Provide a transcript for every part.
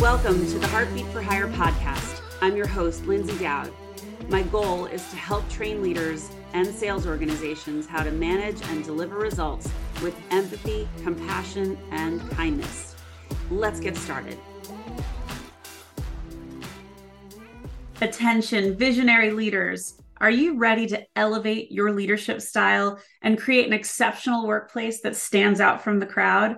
Welcome to the Heartbeat for Hire podcast. I'm your host, Lyndsay Dowd. My goal is to help train leaders and sales organizations how to manage and deliver results with empathy, compassion, and kindness. Let's get started. Attention, visionary leaders. Are you ready to elevate your leadership style and create an exceptional workplace that stands out from the crowd?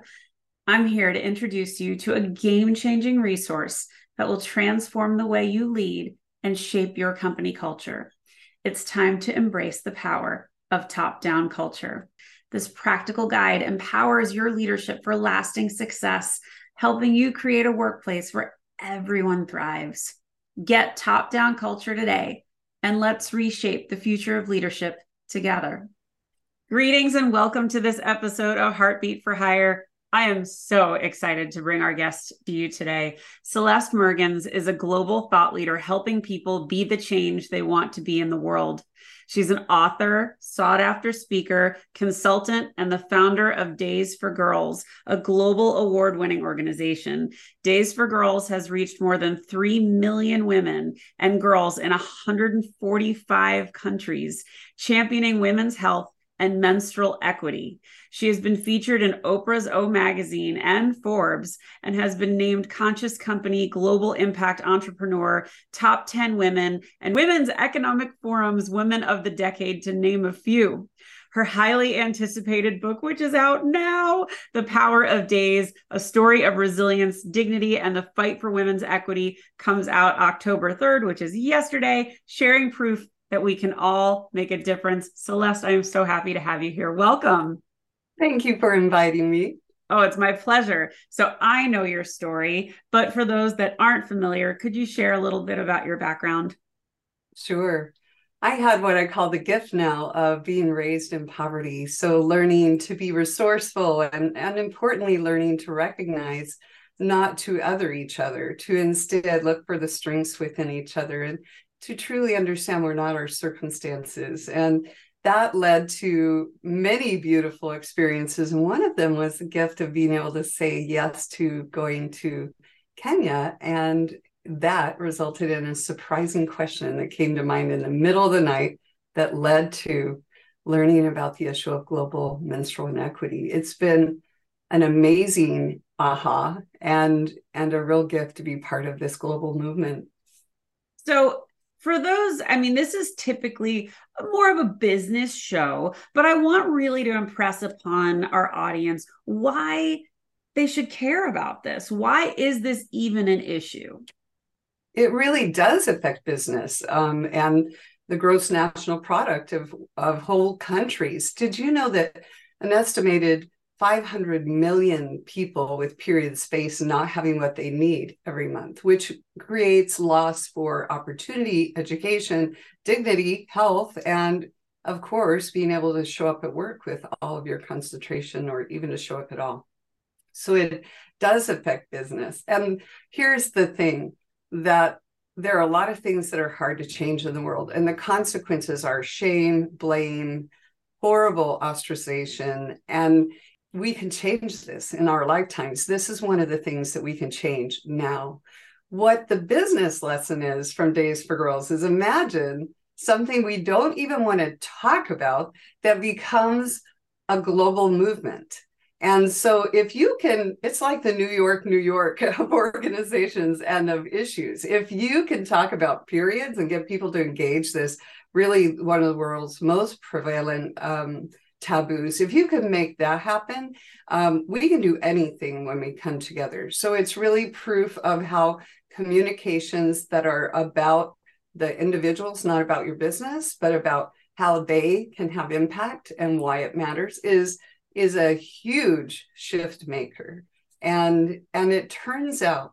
I'm here to introduce you to a game changing resource that will transform the way you lead and shape your company culture. It's time to embrace the power of top down culture. This practical guide empowers your leadership for lasting success, helping you create a workplace where everyone thrives. Get top down culture today, and let's reshape the future of leadership together. Greetings and welcome to this episode of Heartbeat for Hire. I am so excited to bring our guest to you today. Celeste Mergens is a global thought leader helping people be the change they want to be in the world. She's an author, sought after speaker, consultant, and the founder of Days for Girls, a global award winning organization. Days for Girls has reached more than 3 million women and girls in 145 countries, championing women's health and menstrual equity. She has been featured in Oprah's O Magazine and Forbes and has been named Conscious Company Global Impact Entrepreneur, Top 10 Women, and Women's Economic Forum's Women of the Decade, to name a few. Her highly anticipated book, which is out now, The Power of Days, a story of resilience, dignity, and the fight for women's equity, comes out October 3rd, which is yesterday, sharing proof that we can all make a difference. Celeste, I am so happy to have you here. Welcome. Thank you for inviting me. Oh, it's my pleasure. So I know your story, but for those that aren't familiar, could you share a little bit about your background? Sure. I had what I call the gift now of being raised in poverty. So learning to be resourceful and, and importantly, learning to recognize not to other each other, to instead look for the strengths within each other and to truly understand we're not our circumstances. And that led to many beautiful experiences. And one of them was the gift of being able to say yes to going to Kenya. And that resulted in a surprising question that came to mind in the middle of the night that led to learning about the issue of global menstrual inequity. It's been an amazing aha and and a real gift to be part of this global movement. So for those, I mean, this is typically more of a business show, but I want really to impress upon our audience why they should care about this. Why is this even an issue? It really does affect business um, and the gross national product of, of whole countries. Did you know that an estimated 500 million people with period space not having what they need every month, which creates loss for opportunity, education, dignity, health, and of course, being able to show up at work with all of your concentration or even to show up at all. So it does affect business. And here's the thing that there are a lot of things that are hard to change in the world, and the consequences are shame, blame, horrible ostracization. And we can change this in our lifetimes. This is one of the things that we can change now. What the business lesson is from Days for Girls is imagine something we don't even want to talk about that becomes a global movement. And so, if you can, it's like the New York, New York of organizations and of issues. If you can talk about periods and get people to engage this, really one of the world's most prevalent um, taboos. If you can make that happen, um, we can do anything when we come together. So it's really proof of how communications that are about the individuals, not about your business, but about how they can have impact and why it matters is is a huge shift maker. And and it turns out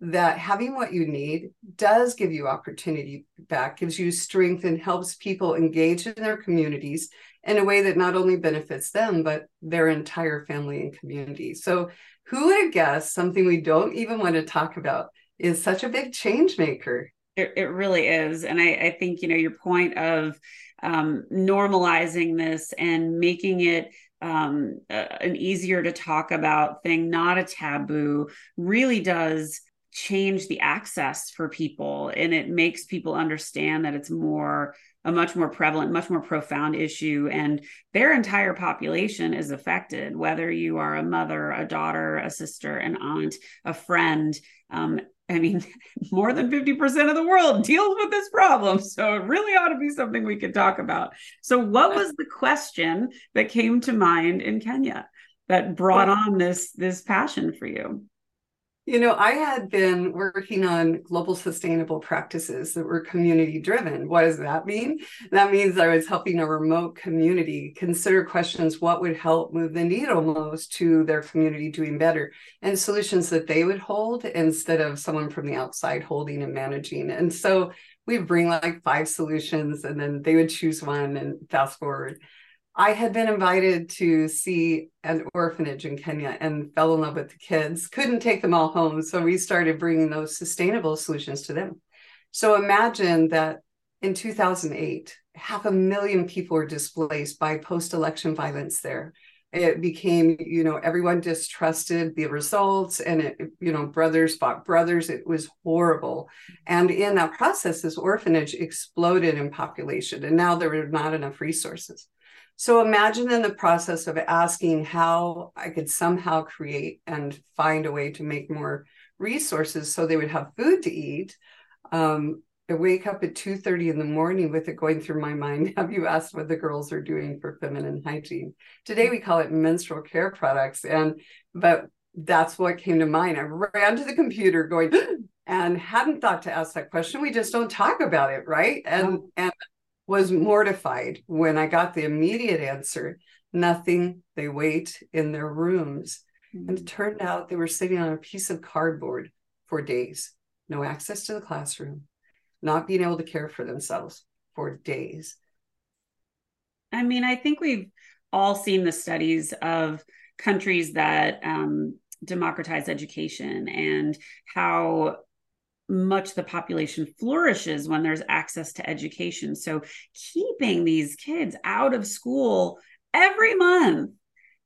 that having what you need does give you opportunity back, gives you strength and helps people engage in their communities in a way that not only benefits them, but their entire family and community. So, who would have guessed something we don't even want to talk about is such a big change maker? It, it really is. And I, I think, you know, your point of um, normalizing this and making it um, uh, an easier to talk about thing, not a taboo, really does change the access for people and it makes people understand that it's more a much more prevalent much more profound issue and their entire population is affected whether you are a mother a daughter a sister an aunt a friend um, I mean, more than 50% of the world deals with this problem. So it really ought to be something we could talk about. So, what was the question that came to mind in Kenya that brought on this, this passion for you? You know, I had been working on global sustainable practices that were community driven. What does that mean? That means I was helping a remote community consider questions what would help move the needle most to their community doing better and solutions that they would hold instead of someone from the outside holding and managing. And so we bring like five solutions and then they would choose one and fast forward. I had been invited to see an orphanage in Kenya and fell in love with the kids. Couldn't take them all home. So we started bringing those sustainable solutions to them. So imagine that in 2008, half a million people were displaced by post election violence there. It became, you know, everyone distrusted the results and it, you know, brothers fought brothers. It was horrible. And in that process, this orphanage exploded in population. And now there were not enough resources. So imagine in the process of asking how I could somehow create and find a way to make more resources so they would have food to eat. Um, I wake up at 2:30 in the morning with it going through my mind. Have you asked what the girls are doing for feminine hygiene? Today we call it menstrual care products. And but that's what came to mind. I ran to the computer going and hadn't thought to ask that question. We just don't talk about it, right? And oh. and was mortified when I got the immediate answer nothing. They wait in their rooms. Mm-hmm. And it mm. turned out they were sitting on a piece of cardboard for days, no access to the classroom, not being able to care for themselves for days. I mean, I think we've all seen the studies of countries that um, democratize education and how much the population flourishes when there's access to education. So keeping these kids out of school every month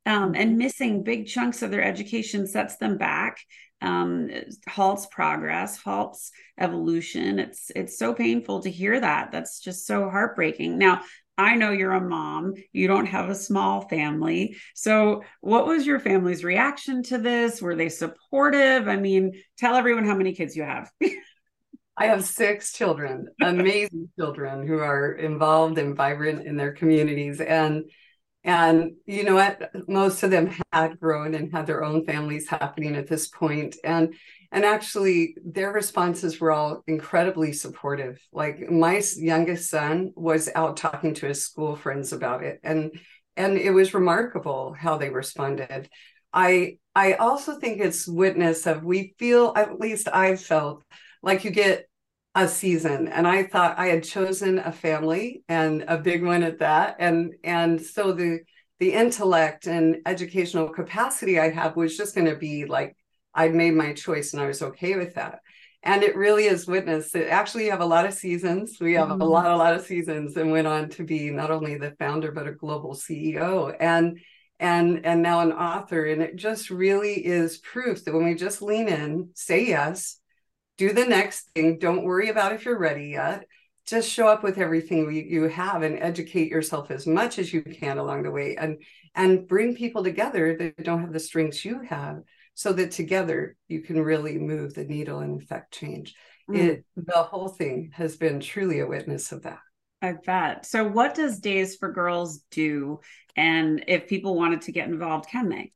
um, and mm-hmm. missing big chunks of their education sets them back um, halts progress halts evolution it's it's so painful to hear that that's just so heartbreaking now I know you're a mom. You don't have a small family. So, what was your family's reaction to this? Were they supportive? I mean, tell everyone how many kids you have. I have six children, amazing children who are involved and vibrant in their communities. And and you know what? Most of them had grown and had their own families happening at this point. And and actually their responses were all incredibly supportive like my youngest son was out talking to his school friends about it and and it was remarkable how they responded i i also think it's witness of we feel at least i felt like you get a season and i thought i had chosen a family and a big one at that and and so the the intellect and educational capacity i have was just going to be like I'd made my choice and I was okay with that. And it really is witness that actually you have a lot of seasons. We have mm-hmm. a lot, a lot of seasons and went on to be not only the founder, but a global CEO and and and now an author. And it just really is proof that when we just lean in, say yes, do the next thing, don't worry about if you're ready yet. Just show up with everything you have and educate yourself as much as you can along the way and and bring people together that don't have the strengths you have so that together you can really move the needle and affect change. Mm. It the whole thing has been truly a witness of that. I bet. So what does Days for Girls do? And if people wanted to get involved, can they?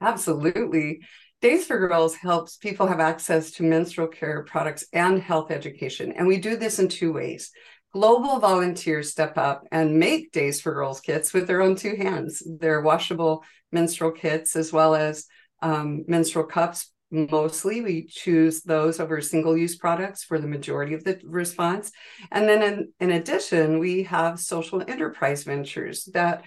Absolutely. Days for Girls helps people have access to menstrual care products and health education. And we do this in two ways. Global volunteers step up and make Days for Girls kits with their own two hands. They're washable menstrual kits as well as um, menstrual cups mostly we choose those over single use products for the majority of the response and then in, in addition we have social enterprise ventures that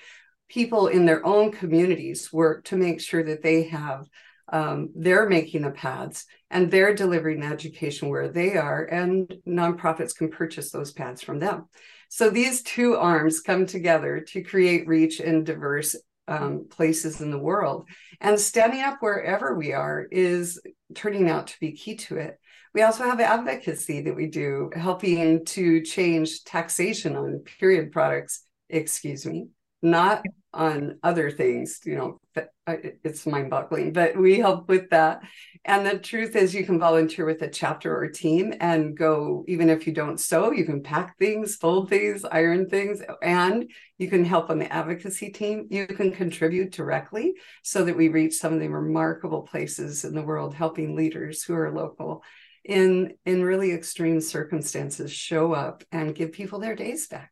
people in their own communities work to make sure that they have um, they're making the pads and they're delivering education where they are and nonprofits can purchase those pads from them so these two arms come together to create reach in diverse um, places in the world. And standing up wherever we are is turning out to be key to it. We also have advocacy that we do, helping to change taxation on period products, excuse me, not on other things you know it's mind-boggling but we help with that. And the truth is you can volunteer with a chapter or team and go even if you don't sew you can pack things fold things iron things and you can help on the advocacy team. You can contribute directly so that we reach some of the remarkable places in the world helping leaders who are local in in really extreme circumstances show up and give people their days back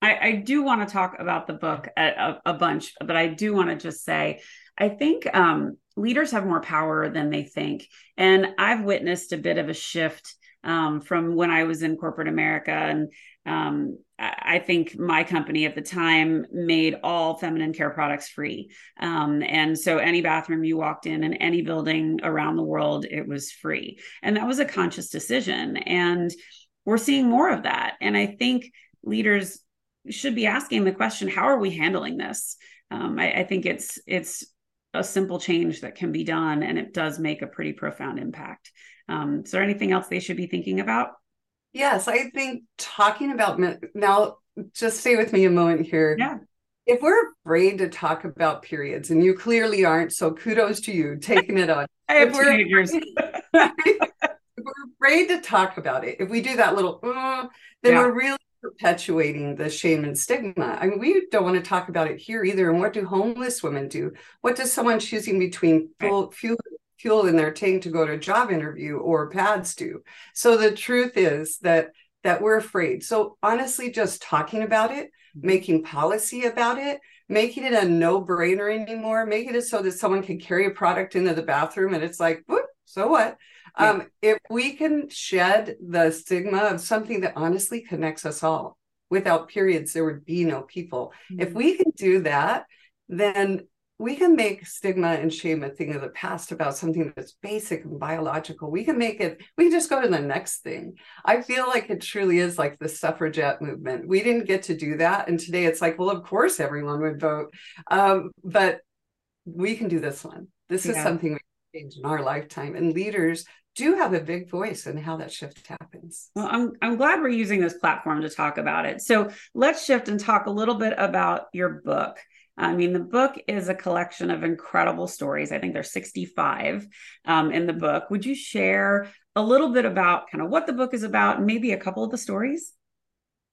I, I do want to talk about the book a, a, bunch, but I do want to just say, I think um, leaders have more power than they think. And I've witnessed a bit of a shift um, from when I was in corporate America. And um, I think my company at the time made all feminine care products free. Um, and so any bathroom you walked in in any building around the world, it was free. And that was a conscious decision. And we're seeing more of that. And I think leaders should be asking the question how are we handling this? Um, I, I, think it's it's a simple change that can be done and it does make a pretty profound impact. Um, is there anything else they should be thinking about? Yes i think talking about now just stay with me a moment here. Yeah. If we're afraid to talk about periods and you clearly aren't so kudos to you taking it on. I have if we're, if we're afraid to talk about it if we do that little uh, then yeah. we're really perpetuating the shame and stigma. I mean, we don't want to talk about it here either. And what do homeless women do? What does someone choosing between fuel, fuel, fuel in their tank to go to a job interview or pads do? So the truth is that that we're afraid. So honestly, just talking about it, mm-hmm. making policy about it, making it a no-brainer anymore, making it so that someone can carry a product into the bathroom and it's like, so what? Yeah. Um, if we can shed the stigma of something that honestly connects us all, without periods, there would be no people. Mm-hmm. If we can do that, then we can make stigma and shame a thing of the past about something that's basic and biological. We can make it, we can just go to the next thing. I feel like it truly is like the suffragette movement. We didn't get to do that. And today it's like, well, of course everyone would vote. Um, but we can do this one. This yeah. is something we change in our lifetime. And leaders do have a big voice in how that shift happens. Well, I'm I'm glad we're using this platform to talk about it. So let's shift and talk a little bit about your book. I mean, the book is a collection of incredible stories. I think there's 65 um, in the book. Would you share a little bit about kind of what the book is about, and maybe a couple of the stories?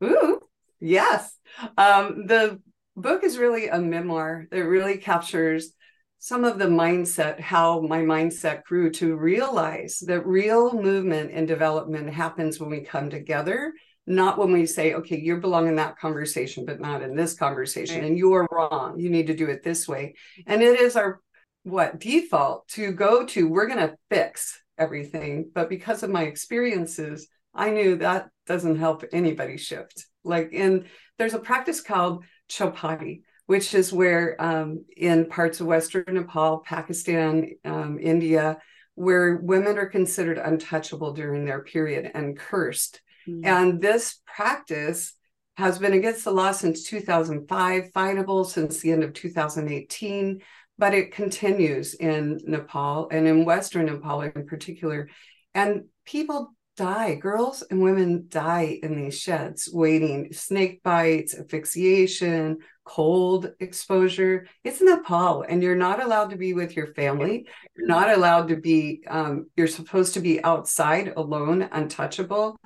Ooh, yes. Um, the book is really a memoir that really captures some of the mindset, how my mindset grew to realize that real movement and development happens when we come together, not when we say, okay, you belong in that conversation, but not in this conversation. Right. And you're wrong. You need to do it this way. And it is our what default to go to, we're going to fix everything. But because of my experiences, I knew that doesn't help anybody shift. Like in there's a practice called Chhaupadi, which is where um, in parts of Western Nepal, Pakistan, um, India, where women are considered untouchable during their period and cursed. Mm-hmm. And this practice has been against the law since 2005, findable since the end of 2018, but it continues in Nepal and in Western Nepal in particular. And people die. Girls and women die in these sheds, waiting snake bites, asphyxiation, cold exposure. It's Nepal, and you're not allowed to be with your family. You're not allowed to be. Um, you're supposed to be outside, alone, untouchable,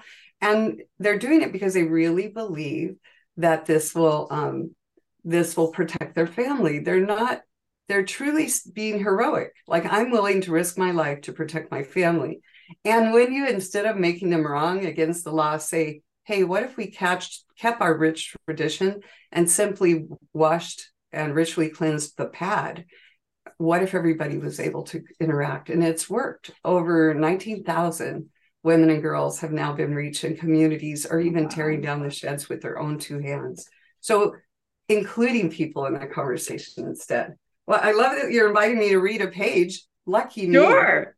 and they're doing it because they really believe that this will um, this will protect their family. They're not. They're truly being heroic. Like I'm willing to risk my life to protect my family. And when you, instead of making them wrong against the law, say, hey, what if we catch, kept our rich tradition and simply washed and ritually cleansed the pad? What if everybody was able to interact? And it's worked. Over 19,000 women and girls have now been reached, and communities are even wow. tearing down the sheds with their own two hands. So, including people in the conversation instead. Well, I love that you're inviting me to read a page. Lucky me. Sure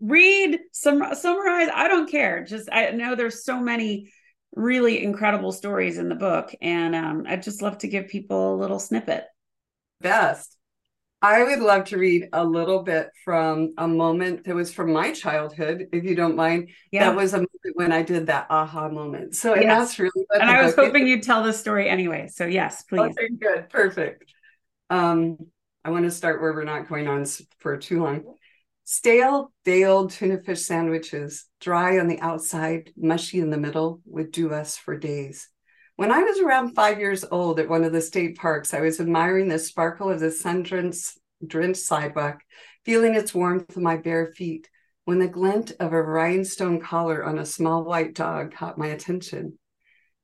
read some summarize i don't care just i know there's so many really incredible stories in the book and um, i'd just love to give people a little snippet best. I would love to read a little bit from a moment that was from my childhood, if you don't mind. Yeah. That was a moment when I did that aha moment. So, and yes. that's really And I was hoping is. you'd tell the story anyway. So, yes, please. Okay, good. Perfect. Um, I want to start where we're not going on for too long. Stale, day old tuna fish sandwiches, dry on the outside, mushy in the middle, would do us for days. When I was around five years old at one of the state parks, I was admiring the sparkle of the sun drenched sidewalk, feeling its warmth on my bare feet, when the glint of a rhinestone collar on a small white dog caught my attention.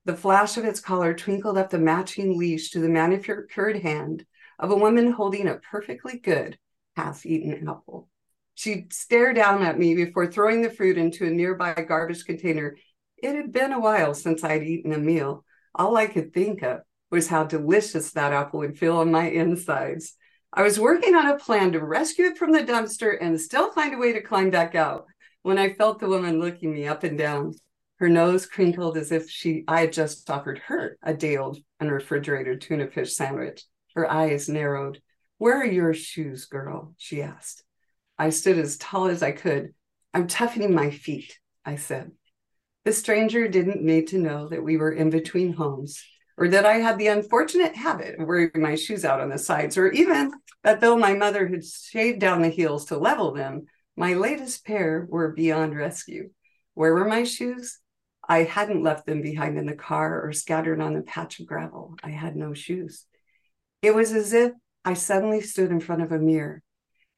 The flash of its collar twinkled up the matching leash to the manicured hand of a woman holding a perfectly good half eaten apple. She stared down at me before throwing the fruit into a nearby garbage container. It had been a while since I'd eaten a meal, all I could think of was how delicious that apple would feel on my insides. I was working on a plan to rescue it from the dumpster and still find a way to climb back out when I felt the woman looking me up and down. Her nose crinkled as if she I had just offered her a day old unrefrigerated tuna fish sandwich. Her eyes narrowed. Where are your shoes, girl? she asked. I stood as tall as I could. I'm toughening my feet, I said. The stranger didn't need to know that we were in between homes, or that I had the unfortunate habit of wearing my shoes out on the sides, or even that though my mother had shaved down the heels to level them, my latest pair were beyond rescue. Where were my shoes? I hadn't left them behind in the car or scattered on a patch of gravel. I had no shoes. It was as if I suddenly stood in front of a mirror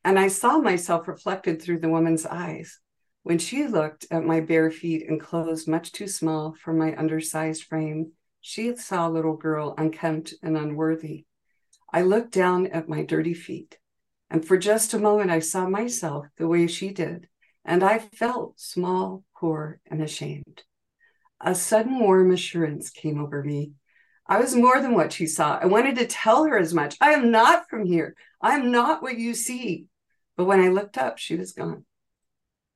and I saw myself reflected through the woman's eyes. When she looked at my bare feet and clothes much too small for my undersized frame, she saw a little girl unkempt and unworthy. I looked down at my dirty feet, and for just a moment I saw myself the way she did, and I felt small, poor, and ashamed. A sudden warm assurance came over me. I was more than what she saw. I wanted to tell her as much. I am not from here. I am not what you see. But when I looked up, she was gone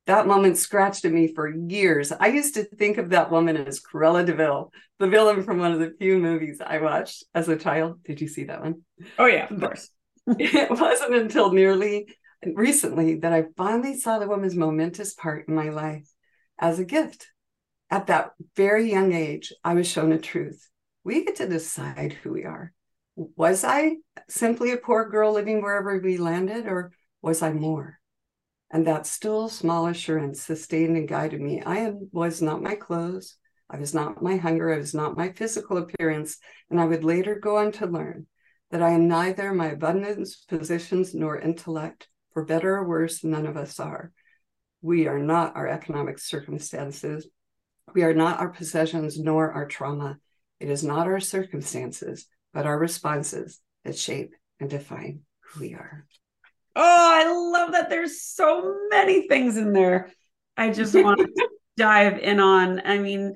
that moment scratched at me for years. I used to think of that woman as Cruella de Vil, the villain from one of the few movies I watched as a child. Did you see that one? Oh, yeah, of course. it wasn't until nearly recently that I finally saw the woman's momentous part in my life as a gift. At that very young age, I was shown a truth. We get to decide who we are. Was I simply a poor girl living wherever we landed, or was I more? And that still small assurance sustained and guided me. I was not my clothes. I was not my hunger. I was not my physical appearance. And I would later go on to learn that I am neither my abundance, positions, nor intellect. For better or worse, none of us are. We are not our economic circumstances. We are not our possessions nor our trauma. It is not our circumstances, but our responses that shape and define who we are. Oh, I love that. There's so many things in there. I just want to dive in on. I mean,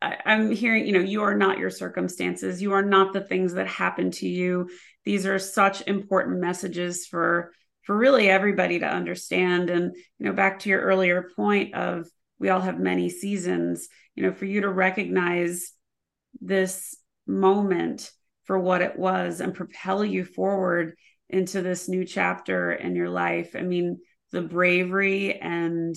I, I'm hearing, you know, you are not your circumstances. You are not the things that happen to you. These are such important messages for for really everybody to understand. And you know, back to your earlier point of we all have many seasons. You know, for you to recognize this moment for what it was and propel you forward into this new chapter in your life. I mean the bravery and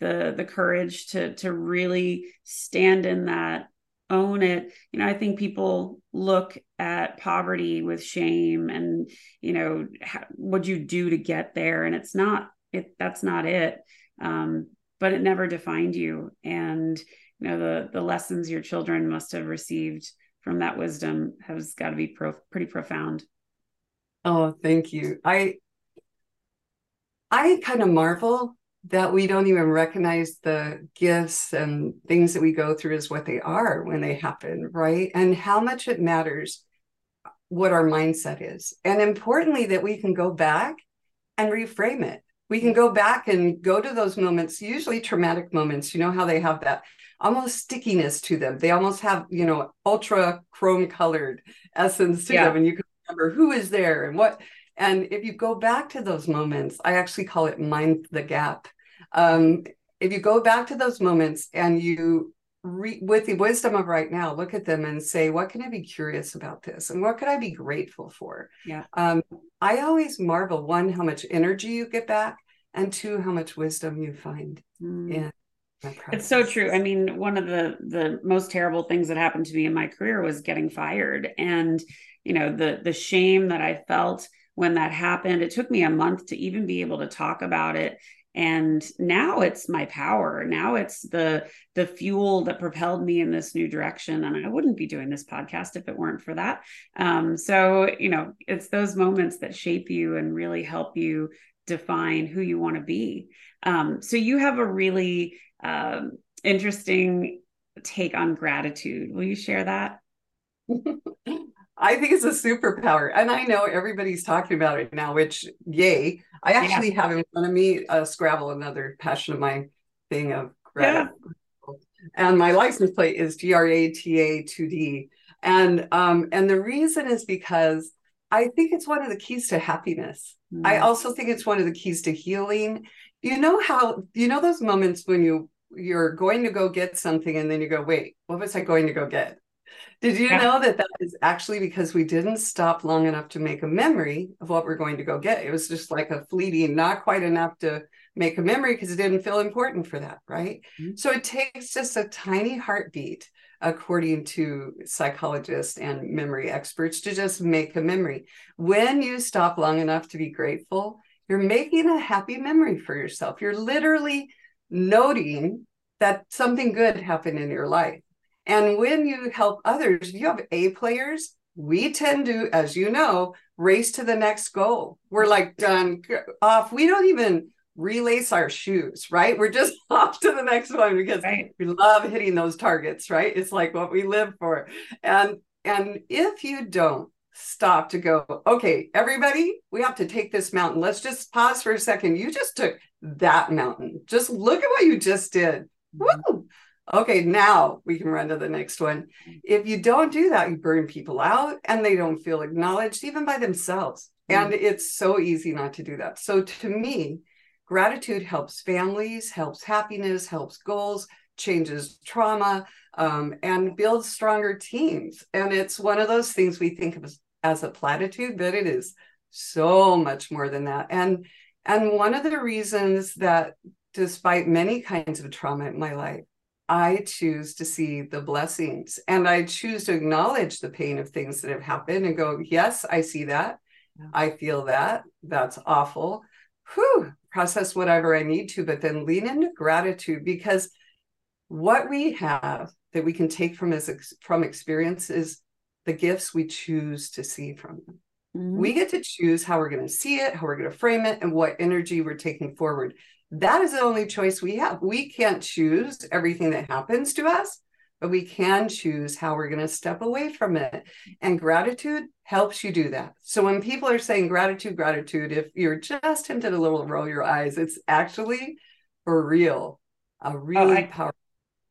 the the courage to to really stand in that own it. You know i think people look at poverty with shame and you know what you do to get there? And it's not it that's not it. Um, but it never defined you. And you know the the lessons your children must have received from that wisdom has got to be pro- pretty profound Oh, thank you. I I kind of marvel that we don't even recognize the gifts and things that we go through as what they are when they happen, right? And how much it matters what our mindset is. And importantly, that we can go back and reframe it. We can go back and go to those moments, usually traumatic moments. You know how they have that almost stickiness to them. They almost have, you know, ultra chrome colored essence to yeah. them. And you can remember who is there and what. And if you go back to those moments, I actually call it mind the gap. Um, if you go back to those moments and you re- with the wisdom of right now, look at them and say, what can I be curious about this? And what could I be grateful for? Yeah. Um, I always marvel one, how much energy you get back, and two, how much wisdom you find mm. in it's so true. I mean, one of the the most terrible things that happened to me in my career was getting fired, and you know the the shame that I felt when that happened. It took me a month to even be able to talk about it. And now it's my power. Now it's the the fuel that propelled me in this new direction. And i wouldn't be doing this podcast if it weren't for that. Um, so you know it's those moments that shape you and really help you define who you want to be. Um, so you have a really um, interesting take on gratitude will you share that I think it's a superpower. And I know everybody's talking about it now, which yay. I actually yeah. have in front of me a Scrabble, another passion of mine thing of gratitude. Yeah. And my license plate is G-R-A-T-A-2-D. And um, and the reason is because I think it's one of the keys to happiness. Mm. I also think it's one of the keys to healing. You know how you know those moments when you you're going to go get something and then you go, wait, what was I going to go get? Did you yeah. know that that is actually because we didn't stop long enough to make a memory of what we're going to go get? It was just like a fleeting, not quite enough to make a memory because it didn't feel important for that, right? Mm-hmm. So it takes just a tiny heartbeat, according to psychologists and memory experts, to just make a memory. When you stop long enough to be grateful, you're making a happy memory for yourself. You're literally noting that something good happened in your life. And when you help others, you have A players, we tend to, as you know, race to the next goal. We're like done off. We don't even relace our shoes, right? We're just off to the next one because right. we love hitting those targets, right? It's like what we live for. And and if you don't stop to go, okay, everybody, we have to take this mountain. Let's just pause for a second. You just took that mountain. Just look at what you just did. Mm-hmm. Woo! okay, now we can run to the next one. If you don't do that, you burn people out and they don't feel acknowledged even by themselves. Mm-hmm. And it's so easy not to do that. So to me, gratitude helps families, helps happiness, helps goals, changes trauma, um, and builds stronger teams. And it's one of those things we think of as, as a platitude, but it is so much more than that. And and one of the reasons that despite many kinds of trauma in my life, I choose to see the blessings and I choose to acknowledge the pain of things that have happened and go, yes, I see that. Yeah. I feel that. That's awful. Whew, process whatever I need to, but then lean into gratitude because what we have that we can take from this from experience is the gifts we choose to see from them. Mm-hmm. We get to choose how we're going to see it, how we're going to frame it, and what energy we're taking forward. That is the only choice we have. We can't choose everything that happens to us, but we can choose how we're going to step away from it. And gratitude helps you do that. So when people are saying gratitude, gratitude, if you're just tempted a little roll your eyes, it's actually for real, a really oh, I, powerful.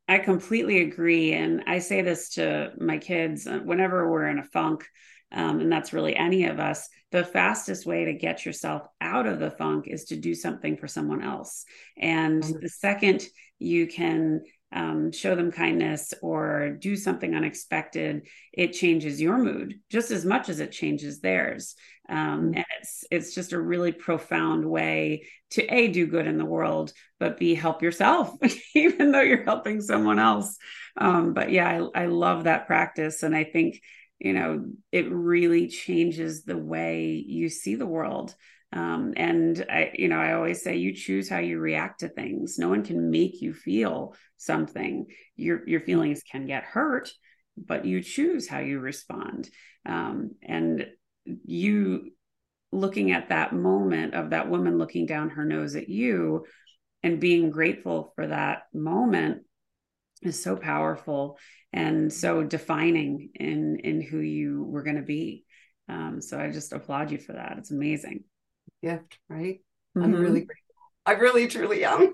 I completely agree. And I say this to my kids uh, whenever we're in a funk um, and that's really any of us, the fastest way to get yourself out of the funk is to do something for someone else. And mm-hmm. the second you can um, show them kindness or do something unexpected, it changes your mood just as much as it changes theirs. Um, mm-hmm. and it's it's just a really profound way to a do good in the world, but b help yourself, even though you're helping someone else. Um, but yeah, I, I love that practice, and I think you know it really changes the way you see the world um, and i you know i always say you choose how you react to things. No one can make you feel something. Your your feelings can get hurt but you choose how you respond. Um, and you looking at that moment of that woman looking down her nose at you and being grateful for that moment is so powerful and so defining in in who you were going to be. Um, so i just applaud you for that. It's amazing gift right mm-hmm. i'm really grateful i really truly am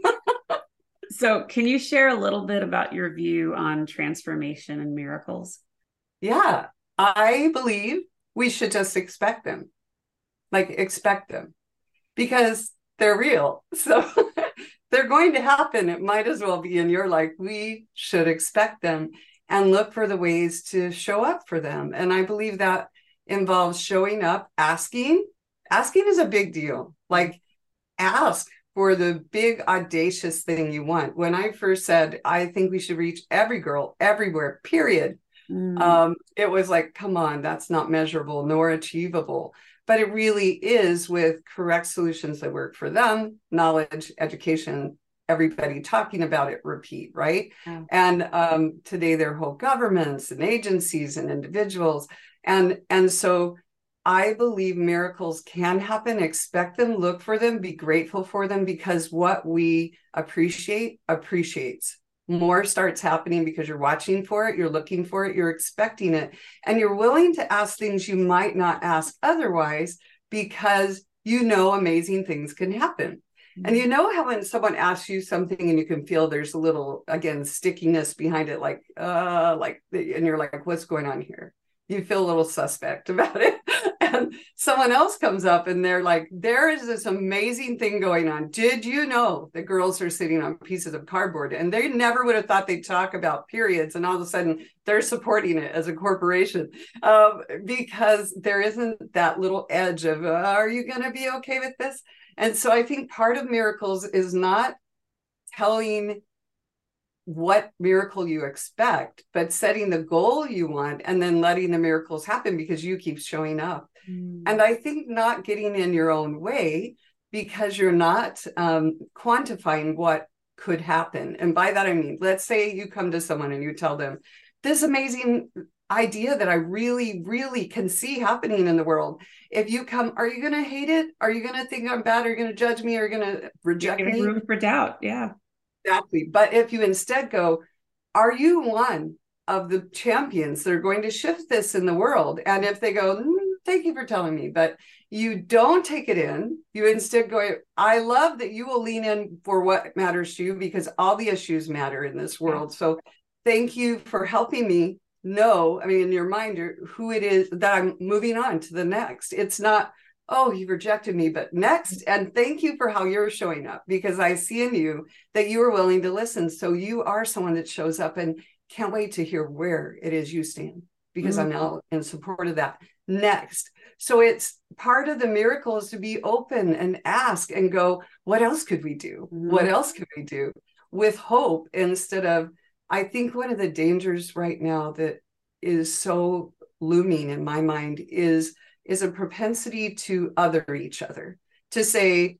so can you share a little bit about your view on transformation and miracles yeah i believe we should just expect them like expect them because they're real so they're going to happen. It might as well be in your life. We should expect them and look for the ways to show up for them. And I believe that involves showing up, asking. Asking is a big deal. Like, ask for the big, audacious thing you want. When I first said, I think we should reach every girl everywhere, period, mm. um, it was like, come on, that's not measurable nor achievable. But it really is with correct solutions that work for them, knowledge, education, everybody talking about it repeat right and um, today they're whole governments and agencies and individuals and and so i believe miracles can happen. Expect them look for them be grateful for them because what we appreciate appreciates. More starts happening because you're watching for it you're looking for it you're expecting it and you're willing to ask things you might not ask otherwise because you know amazing things can happen. And you know how when someone asks you something and you can feel there's a little again stickiness behind it, like uh, like and you're like, what's going on here? You feel a little suspect about it. and someone else comes up and they're like, there is this amazing thing going on. Did you know the girls are sitting on pieces of cardboard? And they never would have thought they'd talk about periods. And all of a sudden they're supporting it as a corporation um, because there isn't that little edge of, uh, are you going to be okay with this? And so I think part of miracles is not telling what miracle you expect, but setting the goal you want and then letting the miracles happen because you keep showing up. Mm. And I think not getting in your own way because you're not um, quantifying what could happen. And by that, I mean, let's say you come to someone and you tell them, this amazing idea that I really, really can see happening in the world. If you come, are you going to hate it? Are you going to think I'm bad? Are you going to judge me? Are you going to reject me? Room for doubt. Yeah. Exactly. But if you instead go, are you one of the champions that are going to shift this in the world? And if they go, mm, thank you for telling me, but you don't take it in, you instead go, I love that you will lean in for what matters to you because all the issues matter in this world. So thank you for helping me know, I mean, in your mind, who it is that I'm moving on to the next. It's not, oh, you rejected me, but next. And thank you for how you're showing up because I see in you that you are willing to listen. So you are someone that shows up and can't wait to hear where it is you stand because mm-hmm. I'm now in support of that. Next. So it's part of the miracle is to be open and ask and go, what else could we do? Mm-hmm. What else could we do with hope instead of, I think one of the dangers right now that is so looming in my mind is is a propensity to other each other to say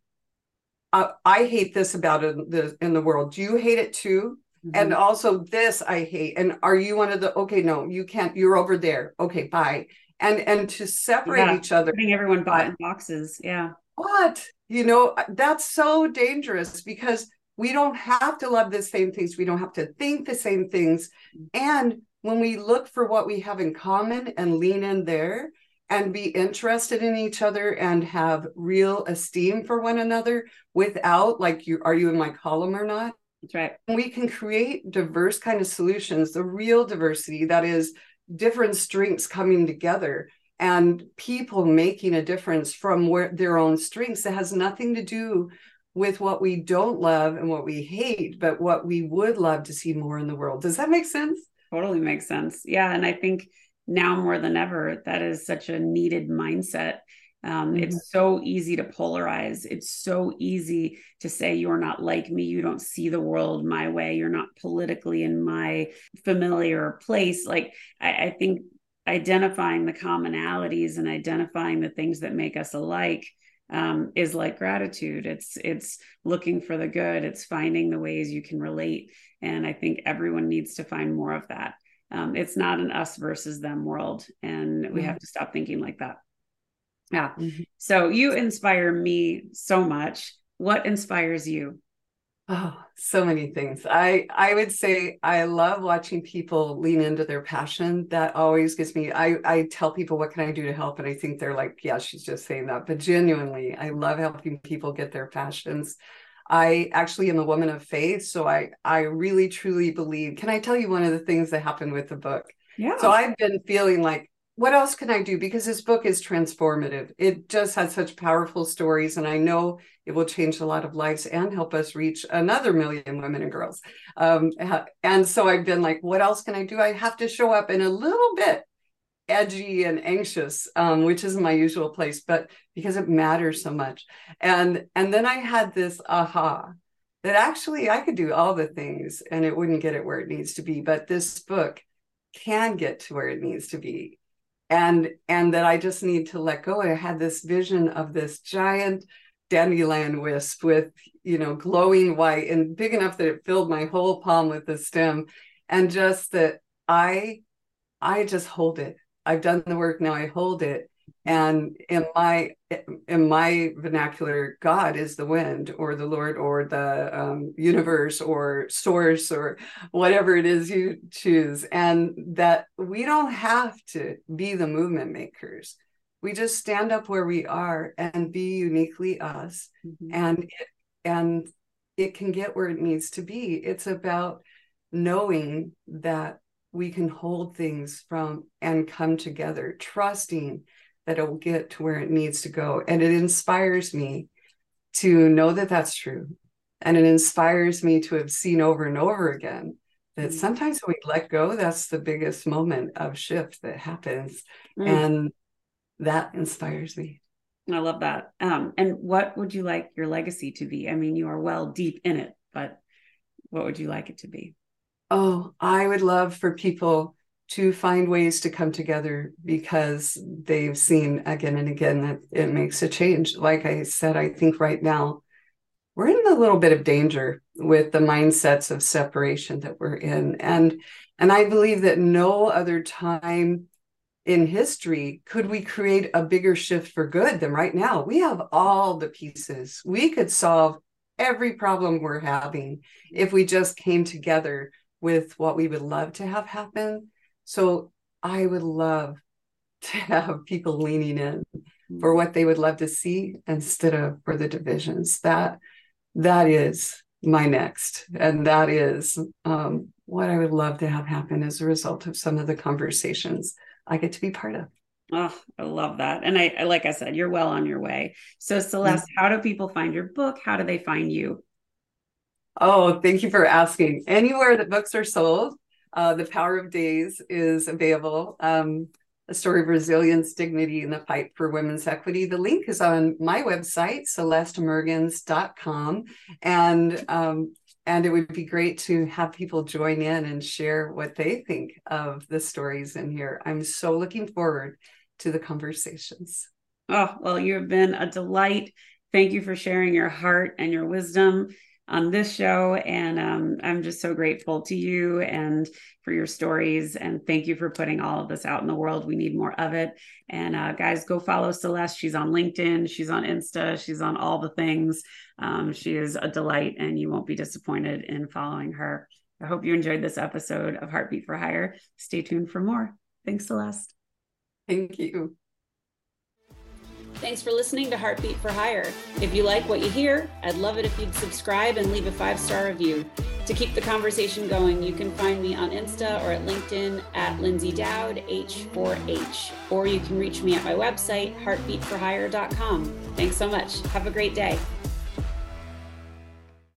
uh, i hate this about in the in the world. Do you hate it too? Mm-hmm. and also this i hate. And are you one of the okay no you can't you're over there. Okay bye. And and to separate yeah, each other. putting everyone in boxes. Yeah. What you know that's so dangerous because we don't have to love the same things. We don't have to think the same things. And when we look for what we have in common and lean in there and be interested in each other and have real esteem for one another without like you are you in my column or not? That's right. We can create diverse kind of solutions, the real diversity that is different strengths coming together and people making a difference from where their own strengths that has nothing to do with what we don't love and what we hate, but what we would love to see more in the world. Does that make sense? Totally makes sense. Yeah. And I think now more than ever, that is such a needed mindset. Um, mm-hmm. It's so easy to polarize. It's so easy to say, You're not like me. You don't see the world my way. You're not politically in my familiar place. Like, I, I think identifying the commonalities and identifying the things that make us alike um, is like gratitude it's it's looking for the good it's finding the ways you can relate and i think everyone needs to find more of that um, it's not an us versus them world and we mm-hmm. have to stop thinking like that yeah mm-hmm. so you inspire me so much what inspires you Oh, so many things. I I would say I love watching people lean into their passion. That always gets me. I I tell people what can I do to help, and I think they're like, yeah, she's just saying that. But genuinely, I love helping people get their passions. I actually am a woman of faith, so I I really truly believe. Can I tell you one of the things that happened with the book? Yeah. So I've been feeling like what else can I do? Because this book is transformative. It just has such powerful stories, and I know it will change a lot of lives and help us reach another million women and girls. Um, and so I've been like, what else can I do? I have to show up in a little bit edgy and anxious, um, which isn't my usual place, but because it matters so much. And and then I had this aha that actually I could do all the things and it wouldn't get it where it needs to be, but this book can get to where it needs to be and and that I just need to let go. I had this vision of this giant dandelion wisp with you know glowing white and big enough that it filled my whole palm with the stem, and just that I I just hold it. I've done the work now. I hold it, and in my in my vernacular god is the wind or the lord or the um, universe or source or whatever it is you choose and that we don't have to be the movement makers we just stand up where we are and be uniquely us mm-hmm. and it, and it can get where it needs to be it's about knowing that we can hold things from and come together trusting that it will get to where it needs to go. And it inspires me to know that that's true. And it inspires me to have seen over and over again that mm. sometimes when we let go, that's the biggest moment of shift that happens. Mm. And that inspires me. I love that. Um, and what would you like your legacy to be? I mean, you are well deep in it, but what would you like it to be? Oh, I would love for people to find ways to come together because they've seen again and again that it makes a change. Like I said, I think right now we're in a little bit of danger with the mindsets of separation that we're in. And and I believe that no other time in history could we create a bigger shift for good than right now. We have all the pieces. We could solve every problem we're having if we just came together with what we would love to have happen so I would love to have people leaning in for what they would love to see instead of for the divisions. That that is my next, and that is um, what I would love to have happen as a result of some of the conversations I get to be part of. Oh, I love that. And I, like I said, you're well on your way. So, Celeste, mm-hmm. how do people find your book? How do they find you? Oh, thank you for asking. Anywhere that books are sold, uh, the Power of Days is available. Um, a story of resilience, dignity, and the fight for women's equity. The link is on my website, celestemergens.com. And um, and it would be great to have people join in and share what they think of the stories in here. I'm so looking forward to the conversations. Oh, well, you have been a delight. Thank you for sharing your heart and your wisdom on this show. And um, I'm just so grateful to you and for your stories. And thank you for putting all of this out in the world. We need more of it. And uh, guys, go follow Celeste. She's on LinkedIn, she's on Insta, she's on all the things. Um, she is a delight, and you won't be disappointed in following her. I hope you enjoyed this episode of Heartbeat for Hire. Stay tuned for more. Thanks, Celeste. Thank you. Thanks for listening to Heartbeat for Hire. If you like what you hear, I'd love it if you'd subscribe and leave a five star review. To keep the conversation going, you can find me on Insta or at LinkedIn at Lyndsay Dowd H4H, or you can reach me at my website, heartbeatforhire.com. Thanks so much. Have a great day.